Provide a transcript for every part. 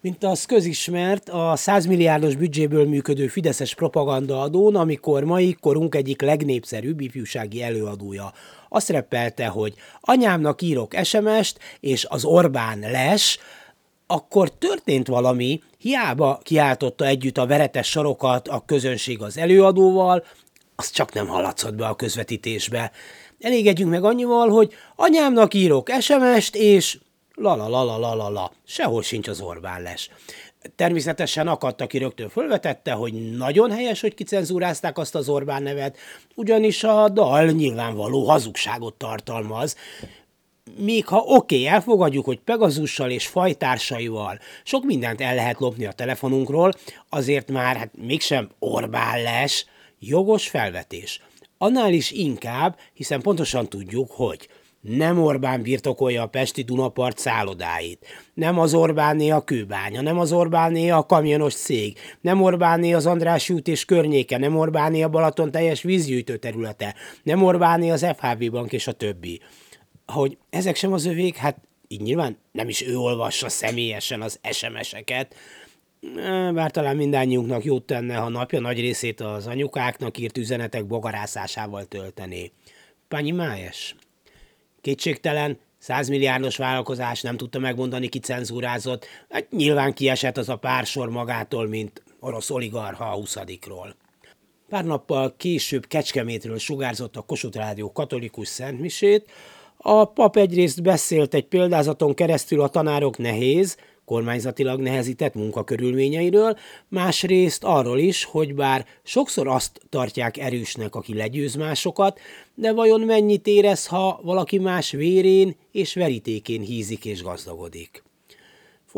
Mint az közismert, a 100 milliárdos büdzséből működő Fideszes propagandaadón, amikor mai korunk egyik legnépszerűbb ifjúsági előadója azt reppelte, hogy anyámnak írok SMS-t, és az Orbán les, akkor történt valami, hiába kiáltotta együtt a veretes sarokat a közönség az előadóval, az csak nem hallatszott be a közvetítésbe. Elégedjünk meg annyival, hogy anyámnak írok SMS-t, és la la la la la la la, sehol sincs az Orbán les. Természetesen akadt, aki rögtön fölvetette, hogy nagyon helyes, hogy kicenzúrázták azt az Orbán nevet, ugyanis a dal nyilvánvaló hazugságot tartalmaz, még ha oké, okay, elfogadjuk, hogy Pegazussal és fajtársaival sok mindent el lehet lopni a telefonunkról, azért már hát mégsem Orbán les, jogos felvetés. Annál is inkább, hiszen pontosan tudjuk, hogy nem Orbán birtokolja a Pesti Dunapart szállodáit, nem az Orbáné a kőbánya, nem az Orbáné a kamionos cég, nem Orbáné az András út és környéke, nem Orbáné a Balaton teljes vízgyűjtő területe, nem Orbáné az FHV bank és a többi. Hogy ezek sem az övék, hát így nyilván nem is ő olvassa személyesen az SMS-eket, bár talán mindannyiunknak jót tenne, ha napja nagy részét az anyukáknak írt üzenetek bogarászásával töltené. Panyi Májes, Kétségtelen, 100 milliárdos vállalkozás nem tudta megmondani, ki cenzúrázott, hát nyilván kiesett az a pár sor magától, mint orosz oligarha a 20 Pár nappal később Kecskemétről sugárzott a Kossuth Rádió katolikus szentmisét, a pap egyrészt beszélt egy példázaton keresztül a tanárok nehéz, kormányzatilag nehezített munkakörülményeiről, másrészt arról is, hogy bár sokszor azt tartják erősnek, aki legyőz másokat, de vajon mennyit érez, ha valaki más vérén és verítékén hízik és gazdagodik.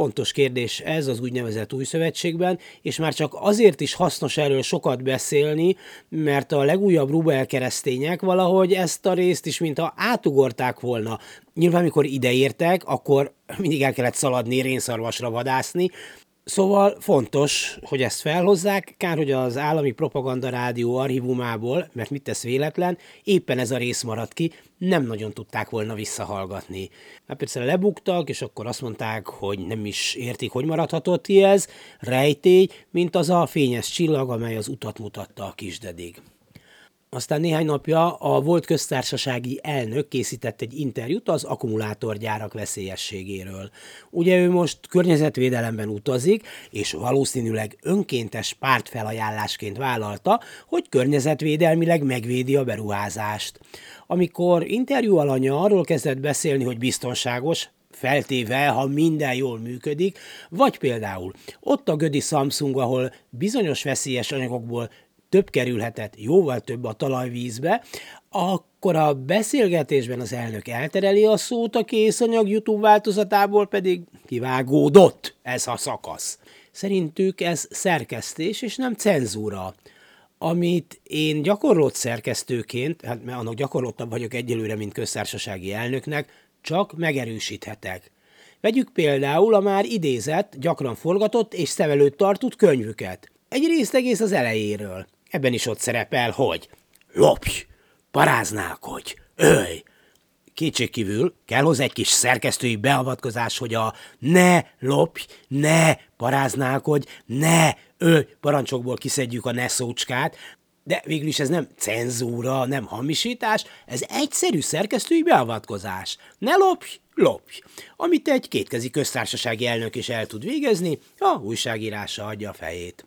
Fontos kérdés ez az úgynevezett új szövetségben, és már csak azért is hasznos erről sokat beszélni, mert a legújabb Rubel keresztények valahogy ezt a részt is, mintha átugorták volna. Nyilván, mikor ideértek, akkor mindig el kellett szaladni, rénszarvasra vadászni, Szóval fontos, hogy ezt felhozzák, kár, hogy az állami propaganda rádió archívumából, mert mit tesz véletlen, éppen ez a rész maradt ki, nem nagyon tudták volna visszahallgatni. Hát persze lebuktak, és akkor azt mondták, hogy nem is értik, hogy maradhatott ki ez, rejtély, mint az a fényes csillag, amely az utat mutatta a kisdedig. Aztán néhány napja a volt köztársasági elnök készített egy interjút az akkumulátorgyárak veszélyességéről. Ugye ő most környezetvédelemben utazik, és valószínűleg önkéntes pártfelajánlásként vállalta, hogy környezetvédelmileg megvédi a beruházást. Amikor interjú alanya arról kezdett beszélni, hogy biztonságos, feltéve, ha minden jól működik, vagy például ott a Gödi Samsung, ahol bizonyos veszélyes anyagokból több kerülhetett, jóval több a talajvízbe, akkor a beszélgetésben az elnök eltereli a szót, a készanyag YouTube változatából pedig kivágódott ez a szakasz. Szerintük ez szerkesztés és nem cenzúra amit én gyakorlott szerkesztőként, hát mert annak gyakorlottabb vagyok egyelőre, mint köztársasági elnöknek, csak megerősíthetek. Vegyük például a már idézett, gyakran forgatott és szem előtt tartott könyvüket. Egy részt egész az elejéről. Ebben is ott szerepel, hogy lopj, paráználkodj, ölj. Kétségkívül kell hozzá egy kis szerkesztői beavatkozás, hogy a ne lopj, ne paráználkodj, ne ölj parancsokból kiszedjük a ne szócskát, de végül is ez nem cenzúra, nem hamisítás, ez egyszerű szerkesztői beavatkozás. Ne lopj, lopj. Amit egy kétkezi köztársasági elnök is el tud végezni, a újságírása adja a fejét.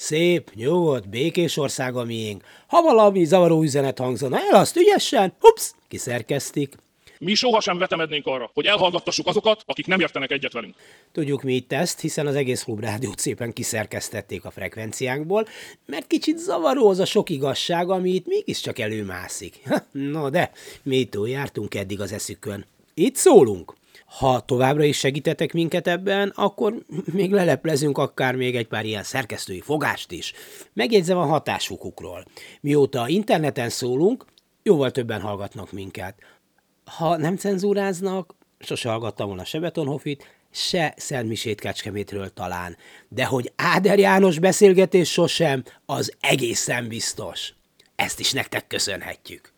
Szép, nyugodt, békés ország a miénk. Ha valami zavaró üzenet hangzana el, azt ügyesen, hups, kiszerkeztik. Mi sohasem vetemednénk arra, hogy elhallgattassuk azokat, akik nem értenek egyet velünk. Tudjuk mi itt ezt, hiszen az egész klubrádiót szépen kiszerkesztették a frekvenciánkból, mert kicsit zavaró az a sok igazság, ami itt mégiscsak előmászik. no de, mi túl jártunk eddig az eszükön. Itt szólunk. Ha továbbra is segítetek minket ebben, akkor még leleplezünk akár még egy pár ilyen szerkesztői fogást is. Megjegyzem a hatásukukról. Mióta interneten szólunk, jóval többen hallgatnak minket. Ha nem cenzúráznak, sose hallgattam volna se Betonhofit, se Szentmisét Kecskemétről talán. De hogy Áder János beszélgetés sosem, az egészen biztos. Ezt is nektek köszönhetjük.